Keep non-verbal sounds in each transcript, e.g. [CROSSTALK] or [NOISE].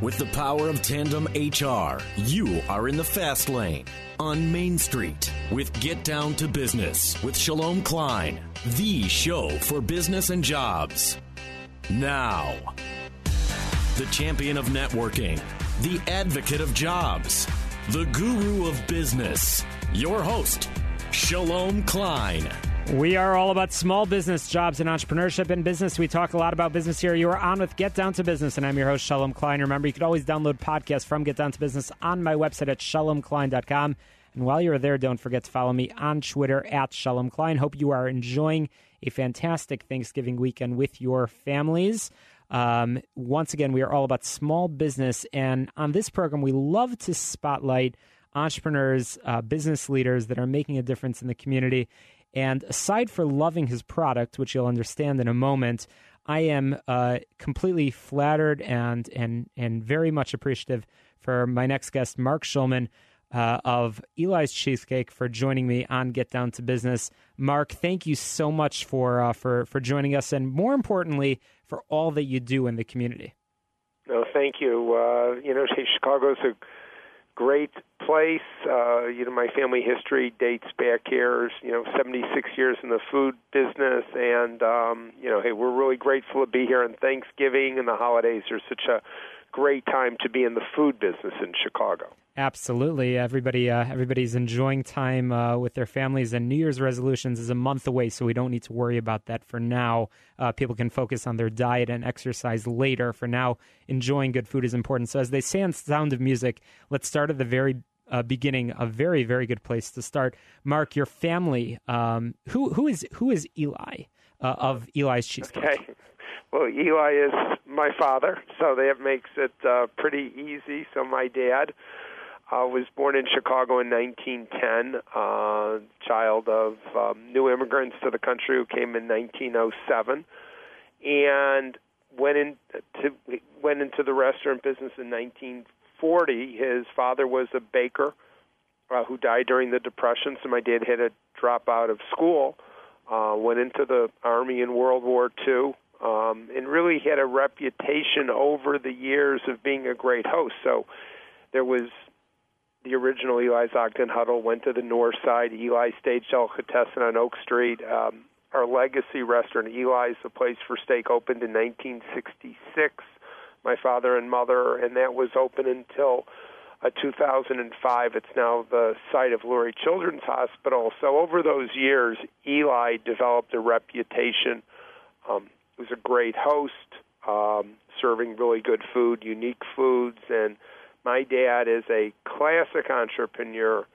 With the power of Tandem HR, you are in the fast lane on Main Street with Get Down to Business with Shalom Klein, the show for business and jobs. Now, the champion of networking, the advocate of jobs, the guru of business, your host, Shalom Klein. We are all about small business, jobs, and entrepreneurship in business. We talk a lot about business here. You are on with Get Down to Business, and I'm your host, Shalom Klein. Remember, you can always download podcasts from Get Down to Business on my website at shalomklein.com. And while you're there, don't forget to follow me on Twitter at Shalom Klein. Hope you are enjoying a fantastic Thanksgiving weekend with your families. Um, once again, we are all about small business. And on this program, we love to spotlight entrepreneurs, uh, business leaders that are making a difference in the community. And aside for loving his product, which you'll understand in a moment, I am uh, completely flattered and and and very much appreciative for my next guest, Mark Schulman. Uh, of Eli's Cheesecake for joining me on Get Down to Business. Mark, thank you so much for uh, for for joining us, and more importantly, for all that you do in the community. No, thank you. Uh, you know, Chicago's a great place. Uh, you know, my family history dates back here, you know, 76 years in the food business, and um, you know, hey, we're really grateful to be here. And Thanksgiving and the holidays are such a great time to be in the food business in Chicago. Absolutely, everybody. Uh, everybody's enjoying time uh, with their families, and New Year's resolutions is a month away, so we don't need to worry about that for now. Uh, people can focus on their diet and exercise later. For now, enjoying good food is important. So, as they say on Sound of Music, let's start at the very uh, beginning. A very, very good place to start. Mark, your family. Um, who who is who is Eli uh, of Eli's Cheesecake? Okay. Well, Eli is my father, so that makes it uh, pretty easy. So my dad uh, was born in Chicago in 1910, uh, child of um, new immigrants to the country who came in 1907, and went into went into the restaurant business in 1940. His father was a baker uh, who died during the Depression, so my dad had to drop out of school. Uh, went into the army in World War II, um, and really had a reputation over the years of being a great host. So there was the original Eli's Ogden Huddle, went to the north side. Eli Stage Delicatessen on Oak Street. Um, our legacy restaurant, Eli's, the place for steak, opened in 1966. My father and mother, and that was open until uh, 2005. It's now the site of Lurie Children's Hospital. So over those years, Eli developed a reputation. Um, was a great host, um, serving really good food, unique foods, and my dad is a classic entrepreneur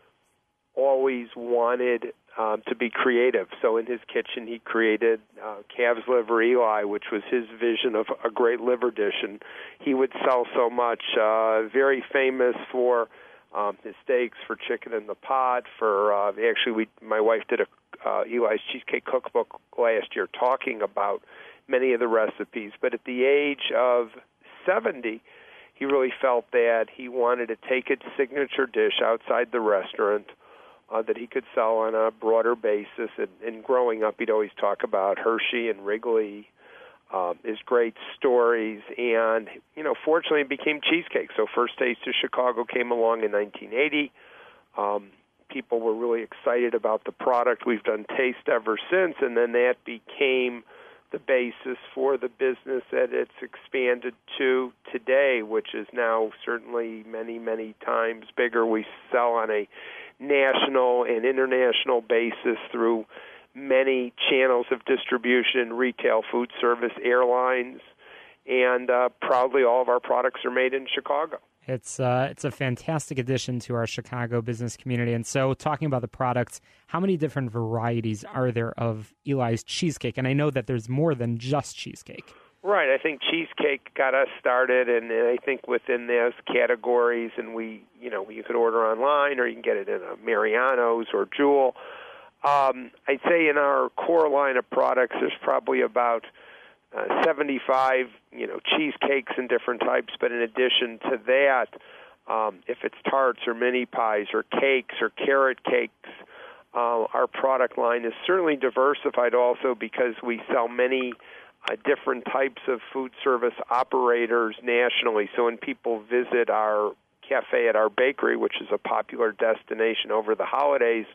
always wanted um, to be creative. So in his kitchen he created uh, calves liver eli which was his vision of a great liver dish. And he would sell so much uh, very famous for um, his steaks for chicken in the pot for uh, actually we my wife did a uh, eli's cheesecake cookbook last year talking about many of the recipes but at the age of 70 he really felt that he wanted to take a signature dish outside the restaurant uh, that he could sell on a broader basis. And, and growing up, he'd always talk about Hershey and Wrigley, um, his great stories, and you know, fortunately, it became cheesecake. So First Taste of Chicago came along in 1980. Um, people were really excited about the product. We've done taste ever since, and then that became the basis for the business that it's expanded to today, which is now certainly many, many times bigger. We sell on a national and international basis through many channels of distribution retail, food service, airlines, and uh, proudly all of our products are made in Chicago. It's uh, it's a fantastic addition to our Chicago business community. And so, talking about the products, how many different varieties are there of Eli's cheesecake? And I know that there's more than just cheesecake. Right. I think cheesecake got us started, and I think within those categories, and we, you know, you could order online or you can get it in a Mariano's or Jewel. Um, I'd say in our core line of products, there's probably about uh, 75, you know, cheesecakes and different types. But in addition to that, um, if it's tarts or mini pies or cakes or carrot cakes, uh, our product line is certainly diversified also because we sell many uh, different types of food service operators nationally. So when people visit our cafe at our bakery, which is a popular destination over the holidays,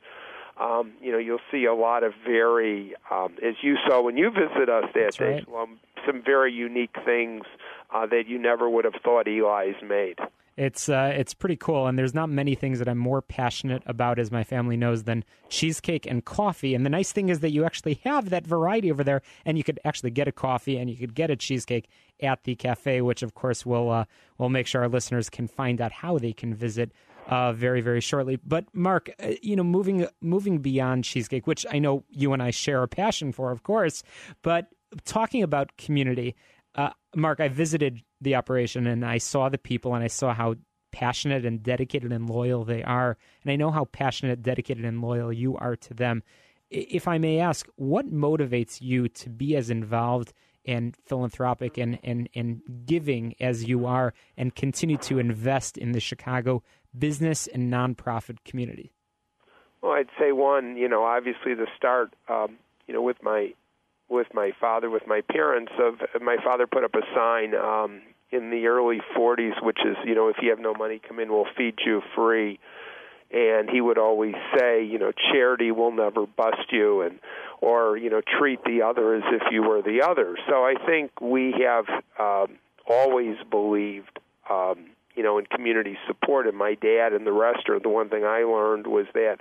um, you know, you'll see a lot of very, um, as you saw when you visit us that day, right. some very unique things uh, that you never would have thought Eli's made. It's uh, it's pretty cool, and there's not many things that I'm more passionate about, as my family knows, than cheesecake and coffee. And the nice thing is that you actually have that variety over there, and you could actually get a coffee and you could get a cheesecake at the cafe, which of course will uh, will make sure our listeners can find out how they can visit uh, very very shortly. But Mark, uh, you know, moving moving beyond cheesecake, which I know you and I share a passion for, of course, but talking about community. Uh, Mark, I visited the operation and I saw the people and I saw how passionate and dedicated and loyal they are. And I know how passionate, dedicated, and loyal you are to them. If I may ask, what motivates you to be as involved and philanthropic and, and, and giving as you are and continue to invest in the Chicago business and nonprofit community? Well, I'd say one, you know, obviously the start, um, you know, with my with my father, with my parents. Of my father put up a sign um, in the early 40s, which is, you know, if you have no money, come in, we'll feed you free. And he would always say, you know, charity will never bust you, and or you know, treat the other as if you were the other. So I think we have um, always believed, um, you know, in community support. And my dad and the restaurant, the one thing I learned was that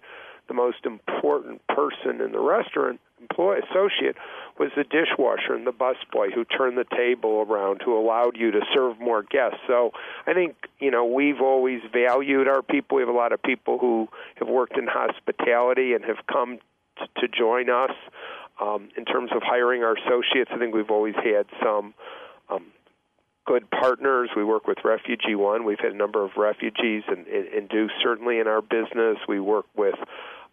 the most important person in the restaurant employee associate was the dishwasher and the busboy who turned the table around, who allowed you to serve more guests. So I think you know we've always valued our people. We have a lot of people who have worked in hospitality and have come t- to join us. Um, in terms of hiring our associates, I think we've always had some um, good partners. We work with Refugee One. We've had a number of refugees and, and, and do certainly in our business. We work with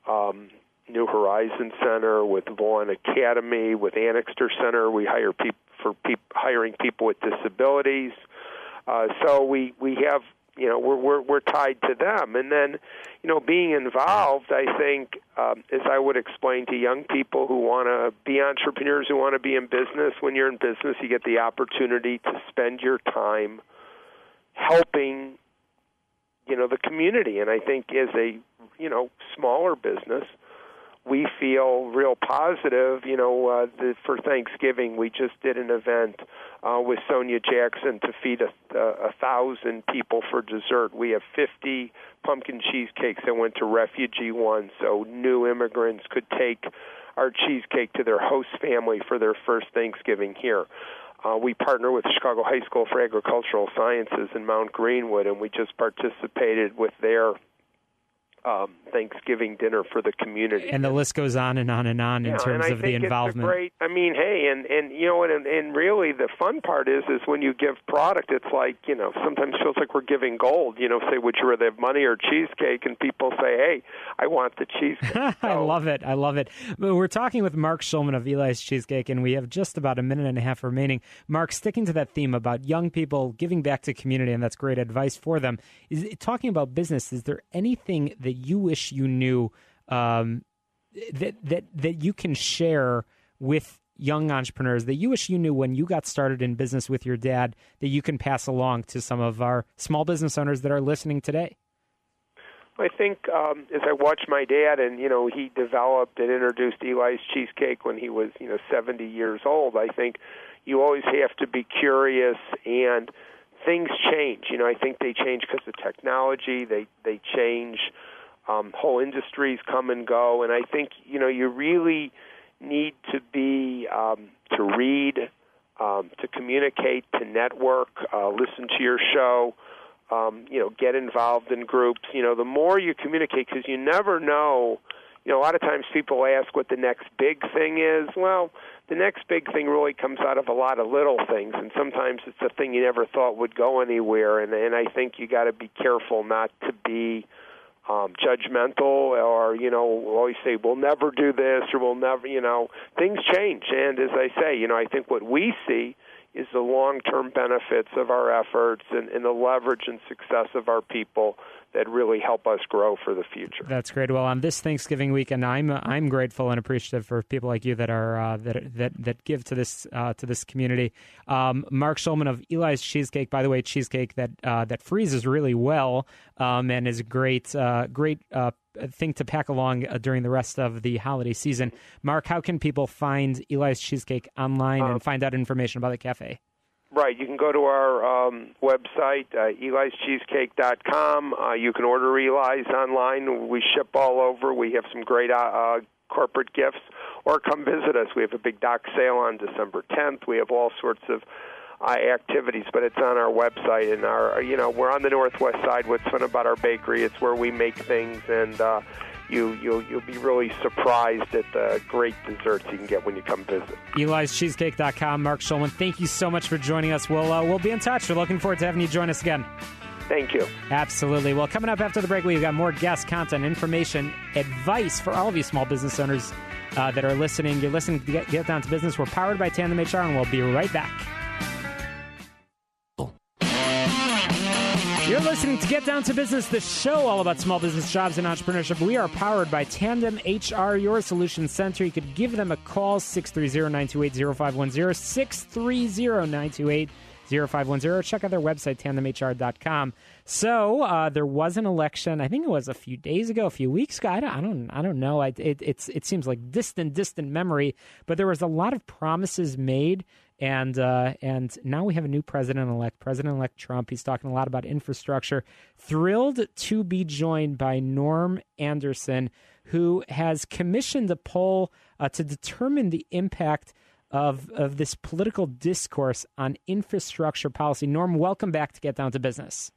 um, New Horizon Center, with Vaughan Academy, with Anixter Center. We hire people for peop- hiring people with disabilities. Uh, so we we have you know we're we're we're tied to them, and then you know being involved. I think um, as I would explain to young people who want to be entrepreneurs, who want to be in business. When you're in business, you get the opportunity to spend your time helping you know the community, and I think as a you know smaller business we feel real positive. You know, uh, the, for Thanksgiving, we just did an event uh, with Sonia Jackson to feed a, a, a thousand people for dessert. We have 50 pumpkin cheesecakes that went to Refugee One, so new immigrants could take our cheesecake to their host family for their first Thanksgiving here. Uh, we partner with Chicago High School for Agricultural Sciences in Mount Greenwood, and we just participated with their um, Thanksgiving dinner for the community. And the list goes on and on and on yeah, in terms of the involvement. great. I mean, hey, and and you know, and and really the fun part is is when you give product, it's like you know sometimes feels like we're giving gold. You know, say would you rather have money or cheesecake, and people say, hey, I want the cheesecake. [LAUGHS] I love it. I love it. We're talking with Mark Schulman of Eli's Cheesecake, and we have just about a minute and a half remaining. Mark, sticking to that theme about young people giving back to community, and that's great advice for them. Is talking about business. Is there anything that you wish you knew um, that that that you can share with young entrepreneurs that you wish you knew when you got started in business with your dad that you can pass along to some of our small business owners that are listening today? I think um, as I watched my dad, and you know, he developed and introduced Eli's cheesecake when he was, you know, 70 years old. I think you always have to be curious, and things change. You know, I think they change because of technology. They they change um, whole industries come and go, and I think you know you really need to be um, to read, um, to communicate, to network, uh, listen to your show. Um, you know, get involved in groups. You know, the more you communicate, because you never know, you know, a lot of times people ask what the next big thing is. Well, the next big thing really comes out of a lot of little things, and sometimes it's a thing you never thought would go anywhere. And and I think you got to be careful not to be um, judgmental or you know always say we'll never do this or we'll never you know things change. And as I say, you know, I think what we see is the long-term benefits of our efforts and, and the leverage and success of our people that really help us grow for the future. That's great. Well, on this Thanksgiving weekend, I'm I'm grateful and appreciative for people like you that are uh, that that that give to this uh, to this community. Um, Mark Schulman of Eli's Cheesecake, by the way, cheesecake that uh, that freezes really well um, and is great uh, great uh, thing to pack along uh, during the rest of the holiday season. Mark, how can people find Eli's Cheesecake online and find out information about the cafe? Right. You can go to our um, website, uh, elischeesecake.com. Uh, you can order Eli's online. We ship all over. We have some great uh, uh, corporate gifts. Or come visit us. We have a big dock sale on December 10th. We have all sorts of uh, activities, but it's on our website. And our, you know, we're on the northwest side. What's fun about our bakery? It's where we make things, and uh, you you'll you'll be really surprised at the great desserts you can get when you come visit. Eli'sCheesecake.com. Mark Schulman, thank you so much for joining us. We'll uh, we'll be in touch. We're looking forward to having you join us again. Thank you. Absolutely. Well, coming up after the break, we've got more guest content, information, advice for all of you small business owners uh, that are listening. You're listening to Get, Get Down to Business. We're powered by Tandem HR, and we'll be right back. You're listening to Get Down to Business, the show all about small business jobs and entrepreneurship. We are powered by Tandem HR, your solution center. You could give them a call, 630 928 0510, 630 928 0510. Check out their website, tandemhr.com. So uh, there was an election. I think it was a few days ago, a few weeks ago. I don't, I don't, I don't know. I, it, it seems like distant, distant memory. But there was a lot of promises made and uh, and now we have a new president elect, President elect Trump. He's talking a lot about infrastructure. Thrilled to be joined by Norm Anderson, who has commissioned a poll uh, to determine the impact of of this political discourse on infrastructure policy. Norm, welcome back to Get Down to Business.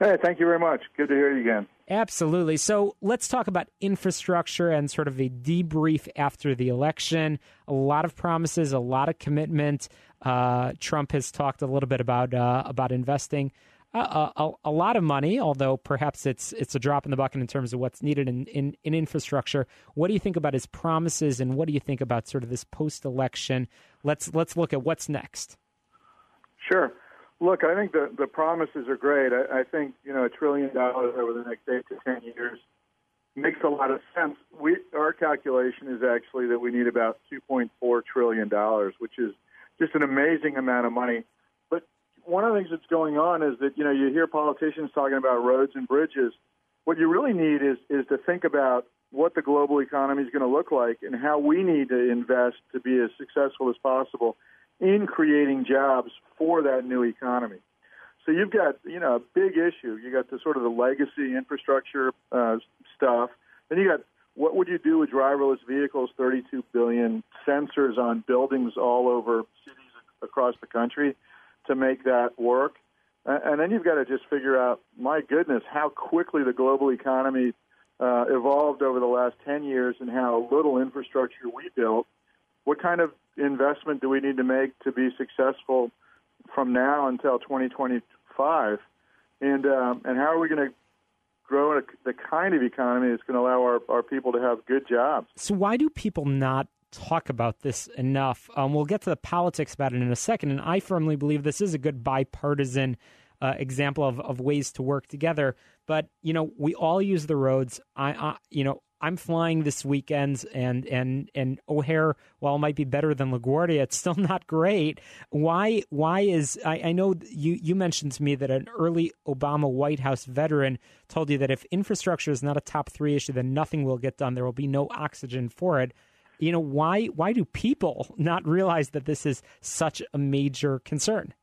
Hey, thank you very much. Good to hear you again. Absolutely. So let's talk about infrastructure and sort of a debrief after the election. A lot of promises, a lot of commitment. Uh, Trump has talked a little bit about uh, about investing a, a, a, lot of money, although perhaps it's it's a drop in the bucket in terms of what's needed in, in, in infrastructure. What do you think about his promises, and what do you think about sort of this post election? Let's let's look at what's next. Sure. Look, I think the, the promises are great. I, I think you know a trillion dollars over the next eight to ten years makes a lot of sense. We our calculation is actually that we need about two point four trillion dollars, which is just an amazing amount of money. But one of the things that's going on is that you know you hear politicians talking about roads and bridges. What you really need is is to think about what the global economy is going to look like and how we need to invest to be as successful as possible in creating jobs for that new economy. So you've got, you know, a big issue. You got the sort of the legacy infrastructure uh, stuff. Then you got what would you do with driverless vehicles? 32 billion sensors on buildings all over cities across the country to make that work. And then you've got to just figure out, my goodness, how quickly the global economy uh, evolved over the last 10 years and how little infrastructure we built. What kind of investment do we need to make to be successful from now until 2025? And um, and how are we going to grow the kind of economy that's going to allow our, our people to have good jobs? So why do people not talk about this enough? Um, we'll get to the politics about it in a second, and I firmly believe this is a good bipartisan. Uh, example of, of ways to work together. But you know, we all use the roads. I, I you know, I'm flying this weekend, and and and O'Hare, while it might be better than LaGuardia, it's still [LAUGHS] not great. Why? Why is I, I know you you mentioned to me that an early Obama White House veteran told you that if infrastructure is not a top three issue, then nothing will get done. There will be no oxygen for it. You know why? Why do people [LAUGHS] not realize that this is such a major concern?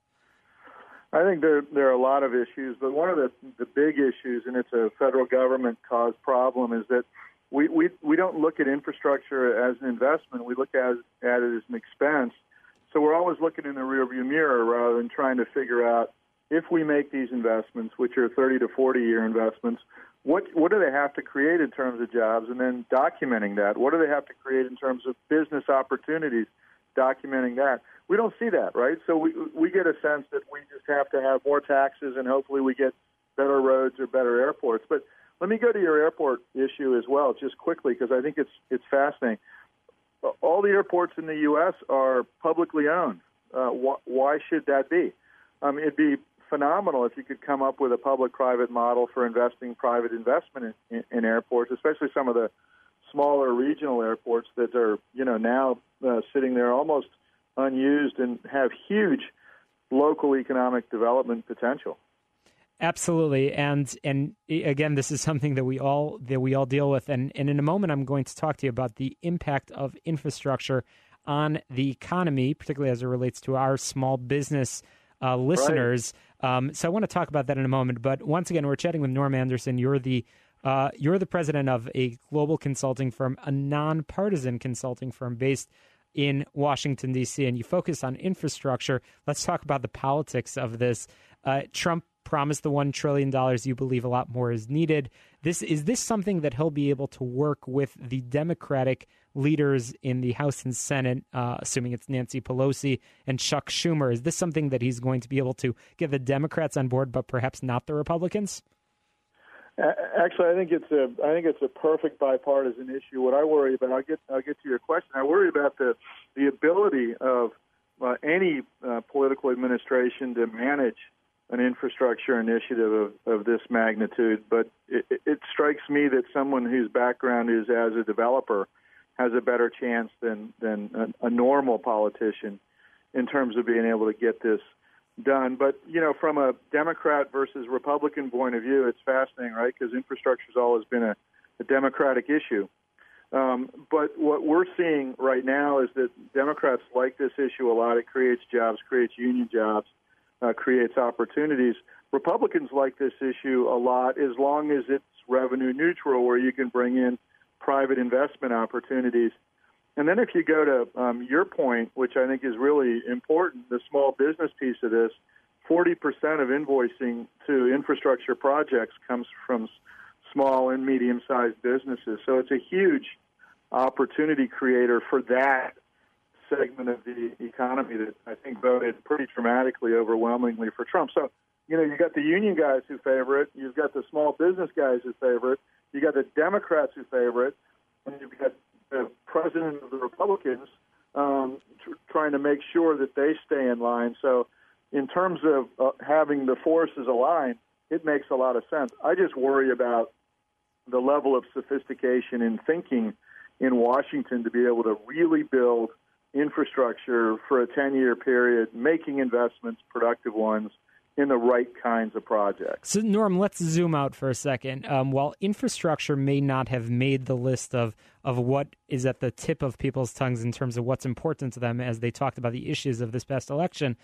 I think there there are a lot of issues, but one of the the big issues, and it's a federal government caused problem, is that we, we, we don't look at infrastructure as an investment. We look at, at it as an expense. So we're always looking in the rearview mirror rather than trying to figure out if we make these investments, which are 30 to 40 year investments, what what do they have to create in terms of jobs, and then documenting that? What do they have to create in terms of business opportunities? Documenting that. We don't see that, right? So we we get a sense that we just have to have more taxes, and hopefully we get better roads or better airports. But let me go to your airport issue as well, just quickly, because I think it's it's fascinating. All the airports in the U.S. are publicly owned. Uh, wh- why should that be? Um, it'd be phenomenal if you could come up with a public-private model for investing private investment in, in, in airports, especially some of the smaller regional airports that are, you know, now uh, sitting there almost unused and have huge local economic development potential. Absolutely, and and again, this is something that we all that we all deal with, and and in a moment, I'm going to talk to you about the impact of infrastructure on the economy, particularly as it relates to our small business uh, listeners. Right. Um, so I want to talk about that in a moment. But once again, we're chatting with Norm Anderson. You're the uh, you're the president of a global consulting firm, a nonpartisan consulting firm based in Washington D.C., and you focus on infrastructure. Let's talk about the politics of this. Uh, Trump promised the one trillion dollars. You believe a lot more is needed. This is this something that he'll be able to work with the Democratic leaders in the House and Senate, uh, assuming it's Nancy Pelosi and Chuck Schumer. Is this something that he's going to be able to get the Democrats on board, but perhaps not the Republicans? Actually, I think it's a I think it's a perfect bipartisan issue. What I worry about, I'll get I'll get to your question. I worry about the the ability of uh, any uh, political administration to manage an infrastructure initiative of, of this magnitude. But it, it strikes me that someone whose background is as a developer has a better chance than than a, a normal politician in terms of being able to get this done. But you know, from a Democrat versus Republican point of view, it's fascinating, right? Because infrastructure has always been a, a Democratic issue. Um, but what we're seeing right now is that Democrats like this issue a lot. It creates jobs, creates union jobs, uh, creates opportunities. Republicans like this issue a lot as long as it's revenue neutral, where you can bring in private investment opportunities. And then if you go to um, your point, which I think is really important, the small business piece of this, 40% of invoicing to infrastructure projects comes from small and medium sized businesses. So it's a huge opportunity creator for that segment of the economy that I think voted pretty dramatically, overwhelmingly for Trump. So, you know, you got the union guys who favor it, you've got the small business guys who favor it, you got the Democrats who favor it, and you've got the president of the Republicans um, tr- trying to make sure that they stay in line. So, in terms of uh, having the forces aligned, it makes a lot of sense. I just worry about the level of sophistication in thinking in Washington to be able to really build infrastructure for a 10 year period, making investments, productive ones, in the right kinds of projects. So, Norm, let's zoom out for a second. Um, while infrastructure may not have made the list of, of what is at the tip of people's tongues in terms of what's important to them as they talked about the issues of this past election,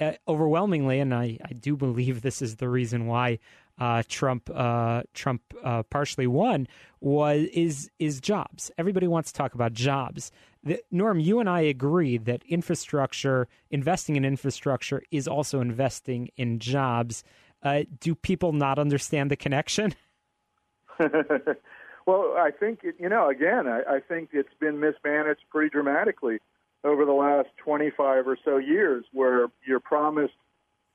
uh, overwhelmingly, and I, I do believe this is the reason why uh, Trump uh, Trump uh, partially won was is is jobs. Everybody wants to talk about jobs. The, Norm, you and I agree that infrastructure, investing in infrastructure, is also investing in jobs. Uh, do people not understand the connection? [LAUGHS] well, I think you know. Again, I, I think it's been mismanaged pretty dramatically over the last 25 or so years, where you're promised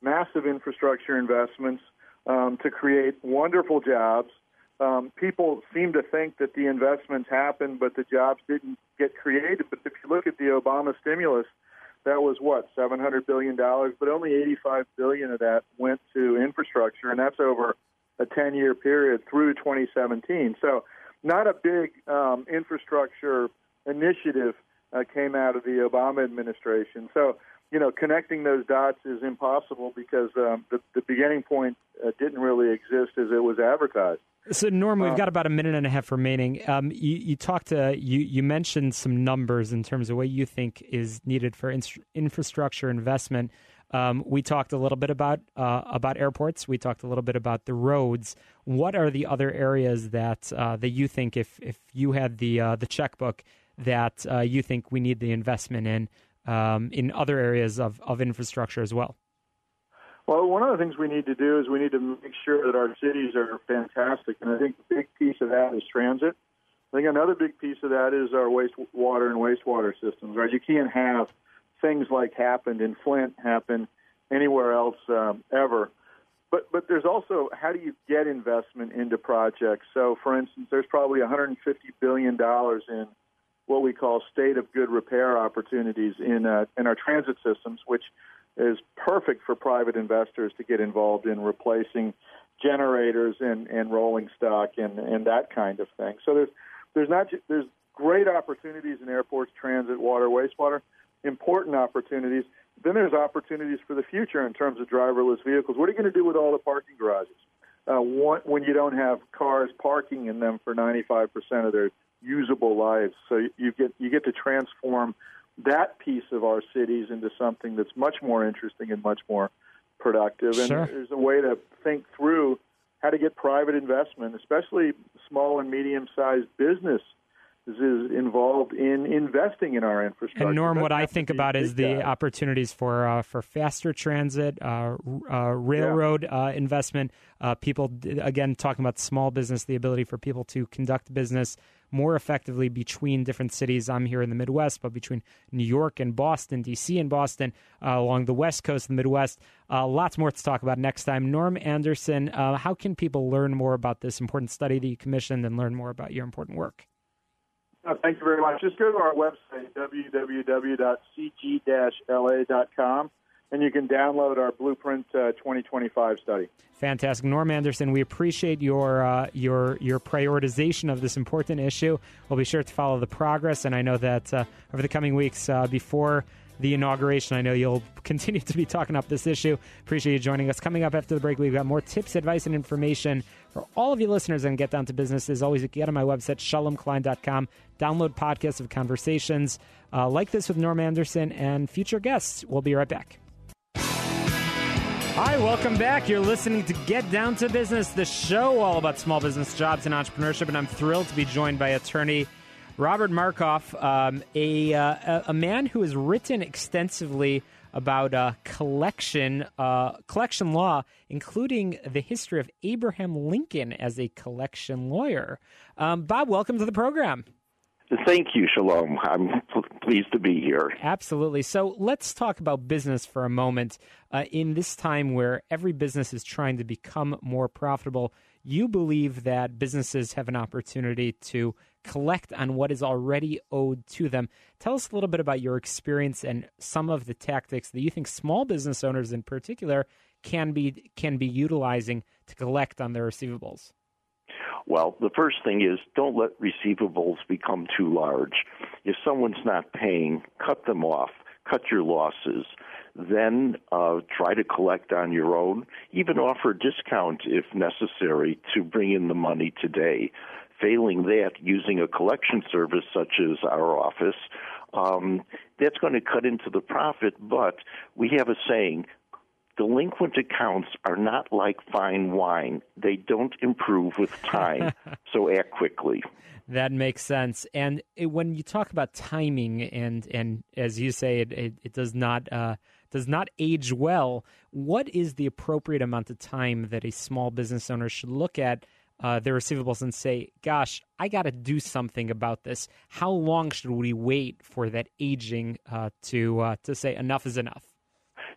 massive infrastructure investments um, to create wonderful jobs. Um, people seem to think that the investments happened, but the jobs didn't get created. But if you look at the Obama stimulus, that was what 700 billion dollars, but only 85 billion of that went to infrastructure, and that's over a 10-year period through 2017. So, not a big um, infrastructure initiative uh, came out of the Obama administration. So, you know, connecting those dots is impossible because um, the, the beginning point uh, didn't really exist as it was advertised. So, Norm, we've um, got about a minute and a half remaining. Um, you, you, talked to you, you mentioned some numbers in terms of what you think is needed for in- infrastructure investment. Um, we talked a little bit about uh, about airports. We talked a little bit about the roads. What are the other areas that uh, that you think, if if you had the uh, the checkbook, that uh, you think we need the investment in um, in other areas of, of infrastructure as well? Well, one of the things we need to do is we need to make sure that our cities are fantastic, and I think a big piece of that is transit. I think another big piece of that is our wastewater and wastewater systems. Right, you can't have things like happened in Flint happen anywhere else um, ever. But but there's also how do you get investment into projects? So, for instance, there's probably 150 billion dollars in what we call state of good repair opportunities in uh, in our transit systems, which is perfect for private investors to get involved in replacing generators and, and rolling stock and, and that kind of thing. So there's there's not there's great opportunities in airports, transit, water, wastewater, important opportunities. Then there's opportunities for the future in terms of driverless vehicles. What are you going to do with all the parking garages? Uh, when you don't have cars parking in them for 95% of their usable lives, so you get you get to transform that piece of our cities into something that's much more interesting and much more productive. And sure. there's a way to think through how to get private investment, especially small and medium sized business is involved in investing in our infrastructure. And Norm, what I think about is the guy. opportunities for uh, for faster transit, uh, uh, railroad yeah. Uh, investment. Uh, people again talking about small business, the ability for people to conduct business more effectively between different cities. I'm here in the Midwest, but between New York and Boston, D.C. and Boston, uh, along the West Coast, the Midwest. lots more to talk about next time. Norm Anderson, how can people learn more about this important study that you commissioned and learn more about your important work? Uh, thank you very much. Just go to our website, www.cg-la.com, and you can download our Blueprint uh, 2025 study. Fantastic, Norm Anderson. We appreciate your uh, your your prioritization of this important issue. We'll be sure to follow the progress, and I know that uh, over the coming weeks, uh, before the inauguration. I know you'll [LAUGHS] continue to be talking up this issue. Appreciate you joining us. Coming up after the break, we've got more tips, advice, and information for all of you listeners and Get Down to Business. As always, get on my website, shalomklein.com. Download podcasts of conversations uh, like this with Norm Anderson and future guests. We'll be right back. Hi, welcome back. You're listening to Get Down to Business, the show all about small business jobs and entrepreneurship. And I'm thrilled to be joined by attorney Robert Markoff, um, a, uh, a man who has written extensively about uh, collection uh, collection law, including the history of Abraham Lincoln as a collection lawyer. Um, Bob, welcome to the program. Thank you, Shalom. I'm pleased to be here. Absolutely. So let's talk about business for a moment. Uh, in this time where every business is trying to become more profitable, you believe that businesses have an opportunity to collect on what is already owed to them. Tell us a little bit about your experience and some of the tactics that you think small business owners in particular can be can be utilizing to collect on their receivables. Well, the first thing is don't let receivables become too large. If someone's not paying, cut them off, cut your losses. Then uh, try to collect on your own. Even offer a discount if necessary to bring in the money today. Failing that, using a collection service such as our office, um, that's going to cut into the profit. But we have a saying delinquent accounts are not like fine wine. They don't improve with time. [LAUGHS] so act quickly. That makes sense. And it, when you talk about timing, and and as you say, it it, it does not uh, does not age well. What is the appropriate amount of time that a small business owner should look at uh, their receivables and say, "Gosh, I got to do something about this." How long should we wait for that aging uh, to uh, to say enough is enough?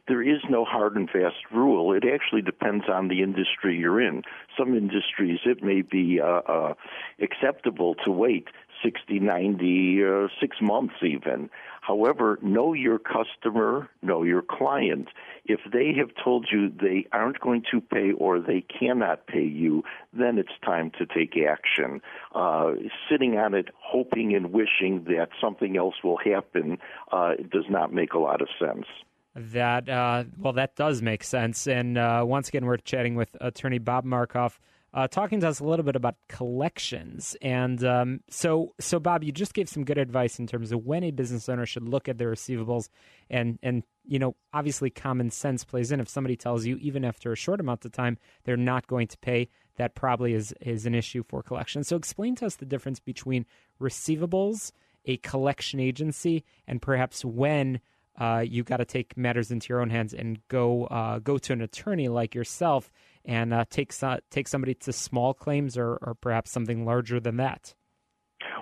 There is no hard and fast rule. It actually depends on the industry you're in. Some industries, it may be uh, uh, acceptable to wait 60, 90, uh, six months even. However, know your customer, know your client. If they have told you they aren't going to pay or they cannot pay you, then it's time to take action. Uh, sitting on it, hoping and wishing that something else will happen, uh, does not make a lot of sense. That uh, well, that does make sense. And uh, once again, we're chatting with attorney Bob Markoff uh, talking to us a little bit about collections. And um, so, so Bob, you just gave some good advice in terms of when a business owner should look at their receivables, and and you know, obviously, common sense plays in. If somebody tells you even after a short amount of time they're not going to pay, that probably is is an issue for collection. So, explain to us the difference between receivables, a collection agency, and perhaps when uh, you got to take matters into your own hands and go uh, go to an attorney like yourself and uh, take take somebody to small claims or, or perhaps something larger than that.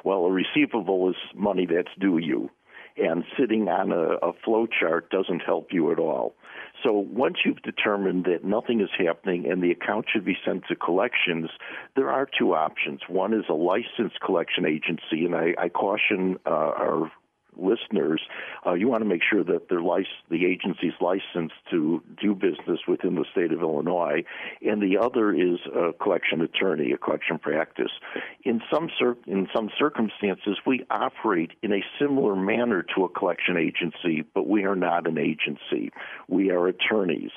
Well, a receivable is money that's due you and sitting on a, a flow chart doesn't help you at all. So once you've determined that nothing is happening and the account should be sent to collections, there are two options. One is a licensed collection agency, and I, I caution uh, our listeners, uh, you want to make sure that they're lic- the agency's licensed to do business within the state of Illinois, and the other is a collection attorney, a collection practice. In some cir- in some circumstances, we operate in a similar manner to a collection agency, but we are not an agency. We are attorneys,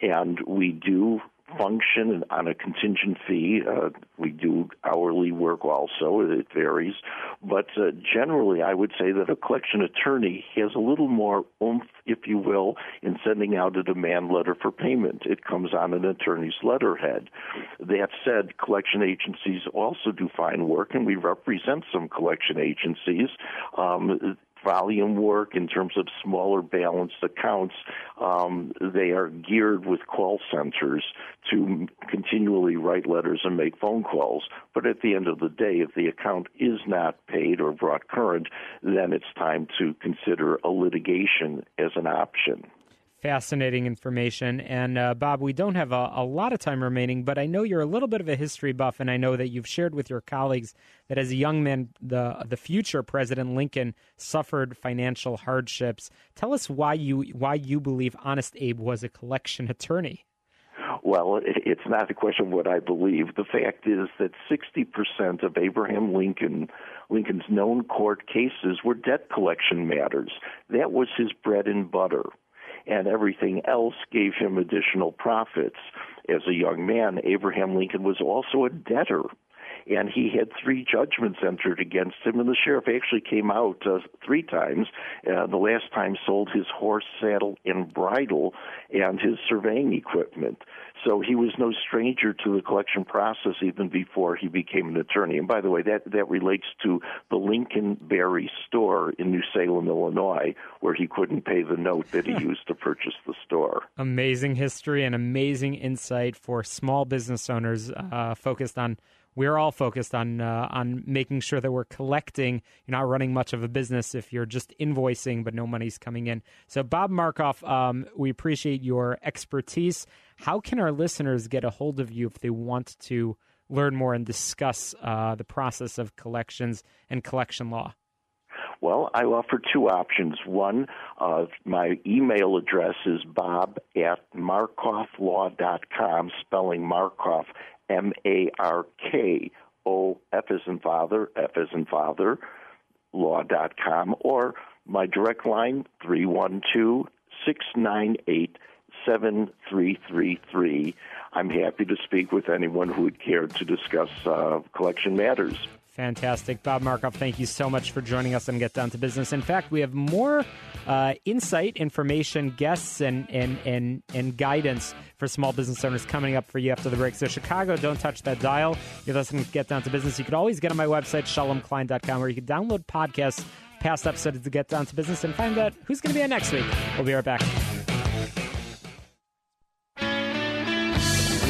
and we do function on a contingent fee. Uh, we do hourly work also, it varies. But uh, generally, I would say that a collection attorney has a little more oomph, if you will, in sending out a demand letter for payment. It comes on an attorney's letterhead. That said, collection agencies also do fine work, and we represent some collection agencies. Um, volume work, in terms of smaller balanced accounts, um, they are geared with call centers to continually write letters and make phone calls. But at the end of the day, if the account is not paid or brought current, then it's time to consider a litigation as an option fascinating information. And uh, Bob, we don't have a, a, lot of time remaining, but I know you're a little bit of a history buff, and I know that you've shared with your colleagues that as a young man, the the future President Lincoln suffered financial hardships. Tell us why you why you believe Honest Abe was a collection attorney. Well, it's not a question of what I believe. The fact is that 60% of Abraham Lincoln Lincoln's known court cases were debt collection matters. That was his bread and butter and everything else gave him additional profits. As a young man, Abraham Lincoln was also a debtor and he had three judgments entered against him, and the sheriff actually came out uh, three times. Uh, the last time sold his horse, saddle, and bridle, and his surveying equipment. So he was no stranger to the collection process even before he became an attorney. And by the way, that, that relates to the Lincoln Berry store in New Salem, Illinois, where he couldn't pay the note that he [LAUGHS] used to purchase the store. Amazing history and amazing insight for small business owners uh, focused on we're all focused on uh, on making sure that we're collecting. You're not running much of a business if you're just invoicing, but no money's coming in. So, Bob Markoff, um, we appreciate your expertise. How can our listeners get a hold of you if they want to learn more and discuss uh, the process of collections and collection law? Well, I offer two options. One, uh, my email address is bob at markofflaw.com, spelling Markoff M A R K O F as in father, F as in father, law.com, or my direct line, 312 698 7333. I'm happy to speak with anyone who would care to discuss uh, collection matters. Fantastic. Bob Markoff, thank you so much for joining us and Get Down to Business. In fact, we have more uh, insight, information, guests, and, and, and, and guidance for small business owners coming up for you after the break. So, Chicago, don't touch that dial. You're listening to Get Down to Business. You can always get on my website, shalomklein.com, where you can download podcasts, past episodes to Get Down to Business, and find out who's going to be on next week. We'll be right back.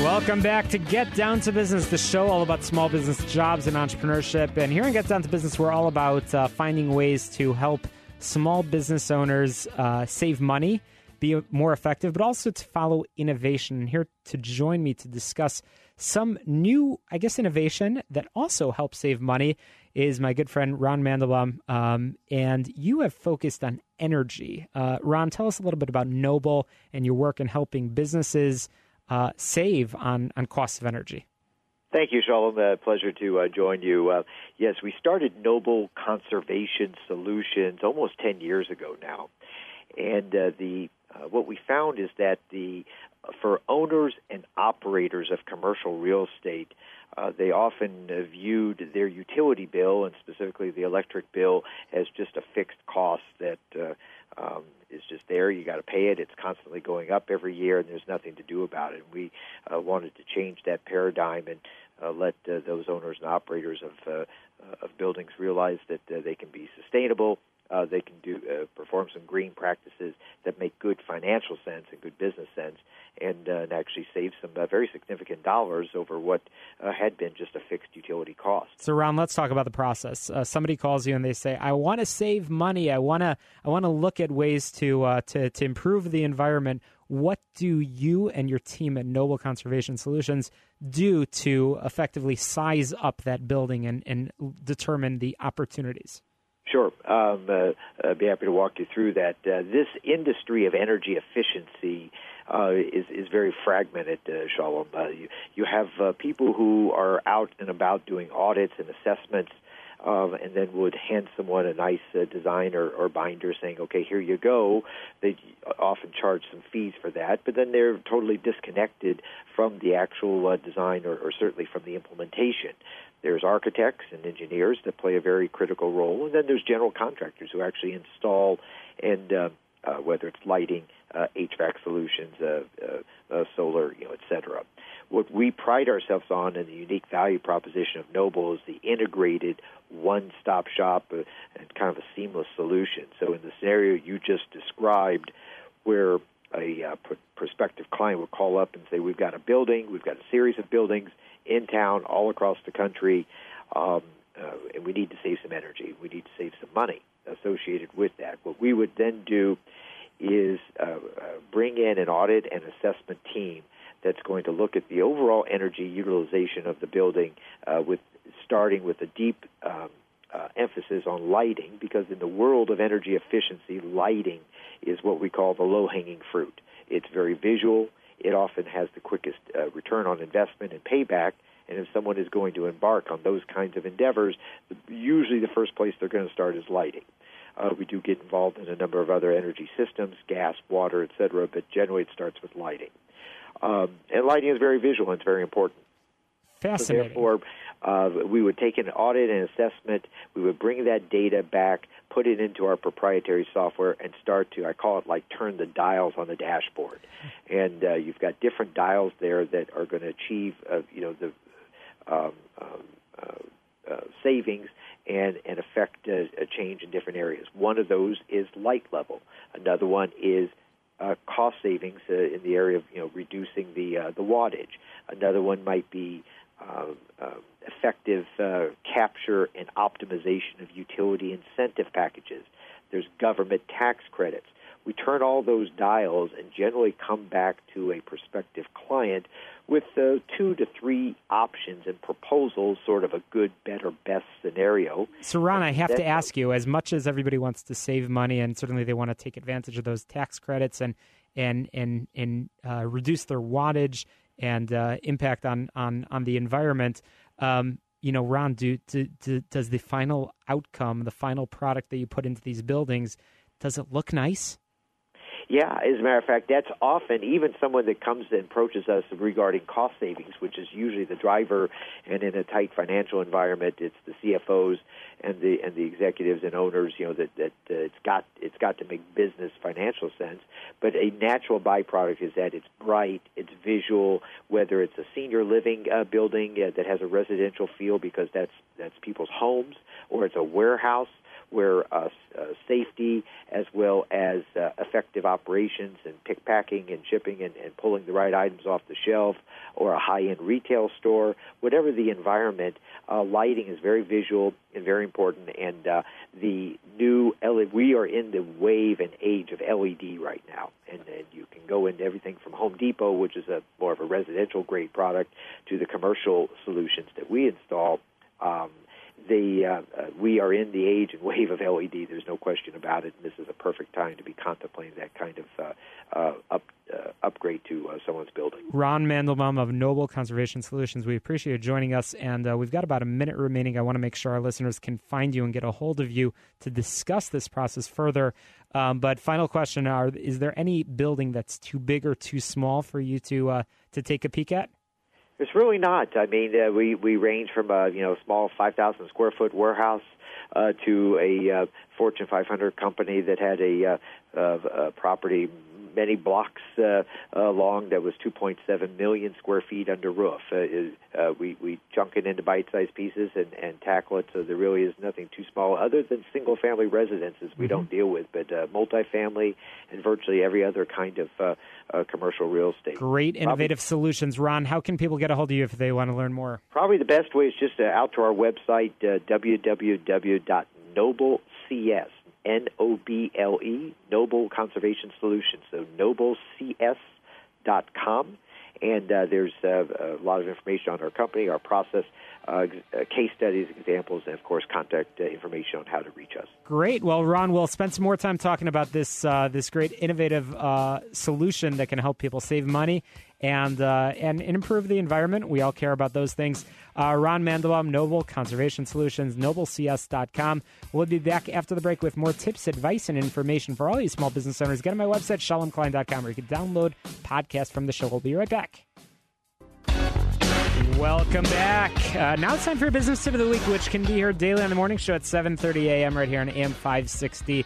Welcome back to Get Down to Business, the show all about small business jobs and entrepreneurship. And here in Get Down to Business, we're all about uh, finding ways to help small business owners uh, save money, be more effective, but also to follow innovation. And here to join me to discuss some new, I guess, innovation that also helps save money is my good friend Ron Mandelbaum. Um, and you have focused on energy. Uh, Ron, tell us a little bit about Noble and your work in helping businesses uh, save on, on costs of energy. Thank you, Shalom. Uh, pleasure to uh, join you. Uh, yes, we started Noble Conservation Solutions almost 10 years ago now. And uh, the uh, what we found is that the for owners and operators of commercial real estate, they often viewed their utility bill and specifically the electric bill as just a fixed cost that um, is just there. You got to pay it. It's constantly going up every year, and there's nothing to do about it. And we uh, wanted to change that paradigm and uh, let uh, those owners and operators of uh, of buildings realize that uh, they can be sustainable Uh, they can do uh, perform some green practices that make good financial sense and good business sense, and, uh, and actually save some uh, very significant dollars over what uh, had been just a fixed utility cost. So, Ron, let's talk about the process. Uh, somebody calls you and they say, "I want to save money. I want to. I want to look at ways to to to improve the environment." What do you and your team at Noble Conservation Solutions do to effectively size up that building and, and determine the opportunities? Sure. Um, uh, I'd be happy to walk you through that. Uh, this industry of energy efficiency uh, is is very fragmented, uh, Shalom. Uh, you, you have uh, people who are out and about doing audits and assessments, um, and then would hand someone a nice uh, design or, or binder saying, "Okay, here you go." They often charge some fees for that, but then they're totally disconnected from the actual uh, design or, or certainly from the implementation. There's architects and engineers that play a very critical role, and then there's general contractors who actually install and uh, uh, whether it's lighting, uh, HVAC solutions, uh, uh, uh, solar, you know, et cetera. What we pride ourselves on and the unique value proposition of Noble is the integrated one-stop shop uh, and kind of a seamless solution. So in the scenario you just described, where a uh, pr- prospective client would call up and say, "We've got a building, we've got a series of buildings in town, all across the country, um, uh, and we need to save some energy. We need to save some money associated with that." What we would then do is uh, uh, bring in an audit and assessment team that's going to look at the overall energy utilization of the building, uh, with starting with a deep um, uh, emphasis on lighting, because in the world of energy efficiency, lighting is what we call the low-hanging fruit. It's very visual. It often has the quickest uh, return on investment and payback. And if someone is going to embark on those kinds of endeavors, usually the first place they're going to start is lighting. Uh, we do get involved in a number of other energy systems, gas, water, etc., but generally it starts with lighting. Um, and lighting is very visual and it's very important. Fascinating. So therefore, uh, we would take an audit and assessment. We would bring that data back, put it into our proprietary software, and start to, I call it like turn the dials on the dashboard. And uh, you've got different dials there that are going to achieve, uh, you know, the um, um, uh, uh, savings and, and affect a, a change in different areas. One of those is light level. Another one is uh, cost savings uh, in the area of you know reducing the uh, the wattage. Another one might be uh, uh, effective uh, capture and optimization of utility incentive packages. There's government tax credits. We turn all those dials and generally come back to a prospective client with uh, two to three options and proposals, sort of a good, better, best scenario. So, Ron, I have to ask you: as much as everybody wants to save money, and certainly they want to take advantage of those tax credits and and and and uh, reduce their wattage and uh, impact on on on the environment. Um, you know, Ron, do, do, do, does the final outcome, the final product that you put into these buildings, does it look nice? Yeah, as a matter of fact, that's often even someone that comes and approaches us regarding cost savings, which is usually the driver. And in a tight financial environment, it's the CFOs and the and the executives and owners. You know that that uh, it's got it's got to make business financial sense. But a natural byproduct is that it's bright, it's visual. Whether it's a senior living uh, building uh, that has a residential feel because that's that's people's homes, or it's a warehouse where uh, uh, safety as well as uh, effective operations and pick packing and shipping and, and pulling the right items off the shelf or a high-end retail store, whatever the environment, uh, lighting is very visual and very important. And uh, the new LED, we are in the wave and age of LED right now, and, and you can go into everything from Home Depot, which is a more of a residential grade product, to the commercial solutions that we install. Um, the uh, uh, we are in the age and wave of LED. There's no question about it. And this is a perfect time to be contemplating that kind of uh, uh, up, uh, upgrade to uh, someone's building. Ron Mandelbaum of Noble Conservation Solutions. We appreciate you joining us, and we've got about a minute remaining. I want to make sure our listeners can find you and get a hold of you to discuss this process further. Um, but final question: Are is there any building that's too big or too small for you to to take a peek at? It's really not. I mean, uh, we we range from a you know small 5,000 square foot warehouse uh, to a uh, Fortune 500 company that had a, uh, uh, a property many blocks uh, long that was 2.7 million square feet under roof. Uh, uh, we we chunk it into bite-sized pieces and, and tackle it, so there really is nothing too small, other than single-family residences we mm-hmm. don't deal with, but uh, multifamily and virtually every other kind of uh, uh, commercial real estate. Great innovative probably, solutions, Ron. How can people get a hold of you if they want to learn more? Probably the best way is just uh, out to our website, uh, www.noblecs N O B L E, Noble Conservation Solutions. So noblecs.com. And uh, there's uh, a lot of information on our company, our process, uh, uh, case studies, examples, and of course, contact uh, information on how to reach us. Great. Well, Ron, we'll spend some more time talking about this uh, this great innovative solution that can help people save money and uh, and improve the environment. We all care about those things. Ron Mandelbaum, Noble Conservation Solutions, NobleCS.com. We'll be back after the break with more tips, advice, and information for all you small business owners. Get on my website, shalomklein.com, where you can download podcasts from the show. We'll be right back. Welcome back. Uh, now it's time for Business Tip of the Week, which can be heard daily on the morning show at 7.30 a.m. right here on AM 560.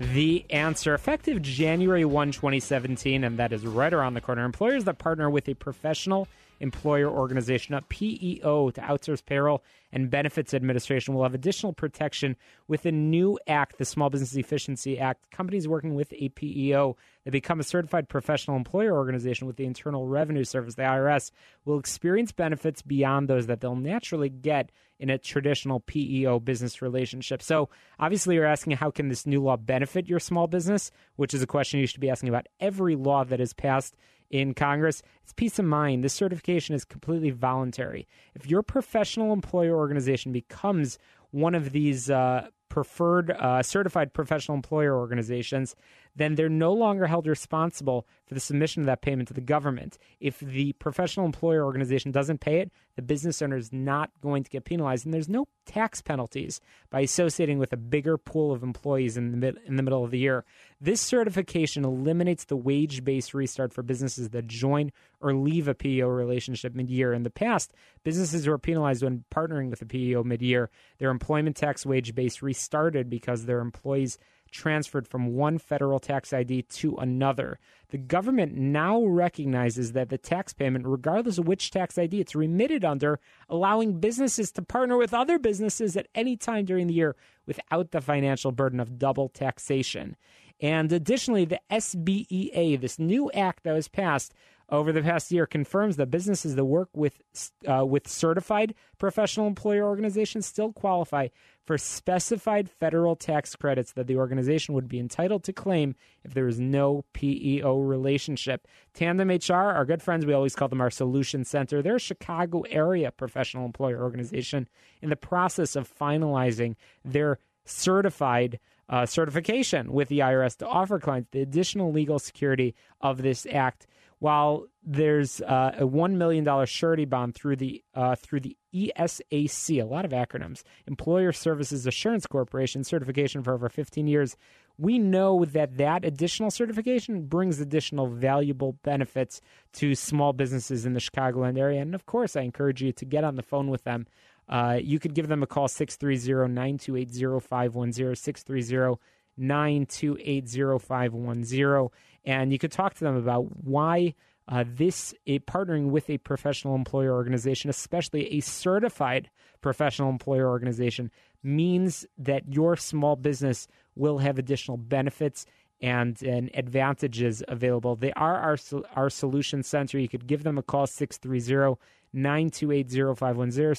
The answer, effective January 1, 2017, and that is right around the corner. Employers that partner with a professional employer organization, a PEO, to outsource payroll and benefits administration will have additional protection with a new act, the Small Business Efficiency Act. Companies working with a PEO that become a certified professional employer organization with the Internal Revenue Service, the IRS, will experience benefits beyond those that they'll naturally get in a traditional PEO business relationship. So, obviously, you're asking how can this new law benefit your small business, which is a question you should be asking about every law that is passed in Congress. It's peace of mind. This certification is completely voluntary. If your professional employer organization becomes one of these uh, preferred uh, certified professional employer organizations, then they're no longer held responsible for the submission of that payment to the government. If the professional employer organization doesn't pay it, the business owner is not going to get penalized, and there's no tax penalties by associating with a bigger pool of employees in the, mid- in the middle of the year. This certification eliminates the wage based restart for businesses that join or leave a PEO relationship mid year. In the past, businesses were penalized when partnering with a PEO mid year, their employment tax wage base restarted because their employees transferred from one federal tax ID to another. The government now recognizes that the tax payment, regardless of which tax ID it's remitted under, allowing businesses to partner with other businesses at any time during the year without the financial burden of double taxation. And additionally, the SBEA, this new act that was passed, over the past year confirms that businesses that work with uh, with certified professional employer organizations still qualify for specified federal tax credits that the organization would be entitled to claim if there is no PEO relationship. Tandem HR, our good friends, we always call them our solution center. They're a Chicago area professional employer organization in the process of finalizing their certified uh, certification with the IRS to offer clients the additional legal security of this act while there's uh, a one million dollar surety bond through the uh, through the ESAC, a lot of acronyms, Employer Services Assurance Corporation certification for over 15 years. We know that that additional certification brings additional valuable benefits to small businesses in the Chicagoland area. And of course, I encourage you to get on the phone with them. Uh, you could give them a call 630 928 0510 630 928 0510 and you could talk to them about why uh, this a partnering with a professional employer organization, especially a certified professional employer organization, means that your small business will have additional benefits and, and advantages available. They are our our solution center. You could give them a call 630 928-0510,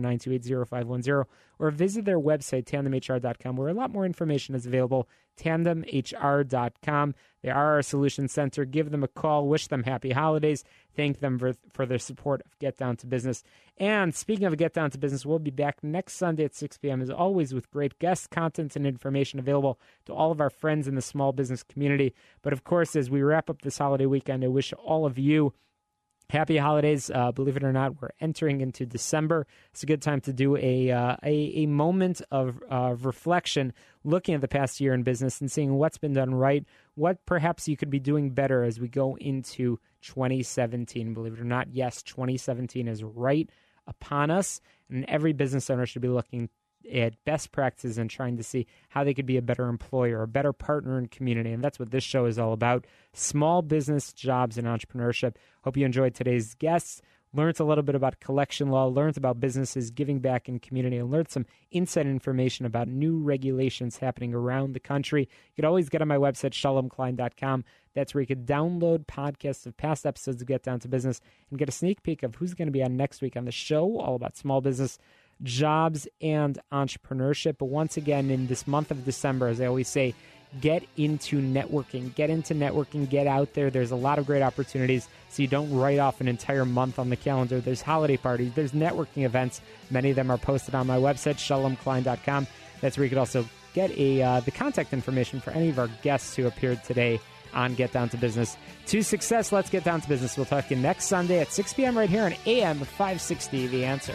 630-928-0510, or visit their website, tandemhr.com, where a lot more information is available, tandemhr.com. They are our solution center. Give them a call. Wish them happy holidays. Thank them for, for their support of Get Down to Business. And speaking of Get Down to Business, we'll be back next Sunday at 6 p.m. as always with great guests, content, and information available to all of our friends in the small business community. But of course, as we wrap up this holiday weekend, I wish all of you happy holidays. Uh, believe it or not, we're entering into December. It's a good time to do a uh, a, a, moment of uh, reflection, looking at the past year in business and seeing what's been done right, what perhaps you could be doing better as we go into 2017. Believe it or not, yes, 2017 is right upon us, and every business owner should be looking at best practices and trying to see how they could be a better employer, a better partner in community. And that's what this show is all about small business, jobs, and entrepreneurship. Hope you enjoyed today's guests learned a little bit about collection law, learned about businesses giving back in community, and learned some inside information about new regulations happening around the country. You can always get on my website, shalomklein.com. That's where you can download podcasts of past episodes of Get Down to Business and get a sneak peek of who's going to be on next week on the show, all about small business, jobs, and entrepreneurship. But once again, in this month of December, as I always say, get into networking. Get into networking. Get out there. There's a lot of great opportunities. So you don't write off an entire month on the calendar. There's holiday parties. There's networking events. Many of them are posted on my website, shalomklein.com. That's where you could also get a uh, the contact information for any of our guests who appeared today on Get Down to Business. To success, let's get down to business. We'll talk to you next Sunday at 6 p.m. right here on AM 560. The answer.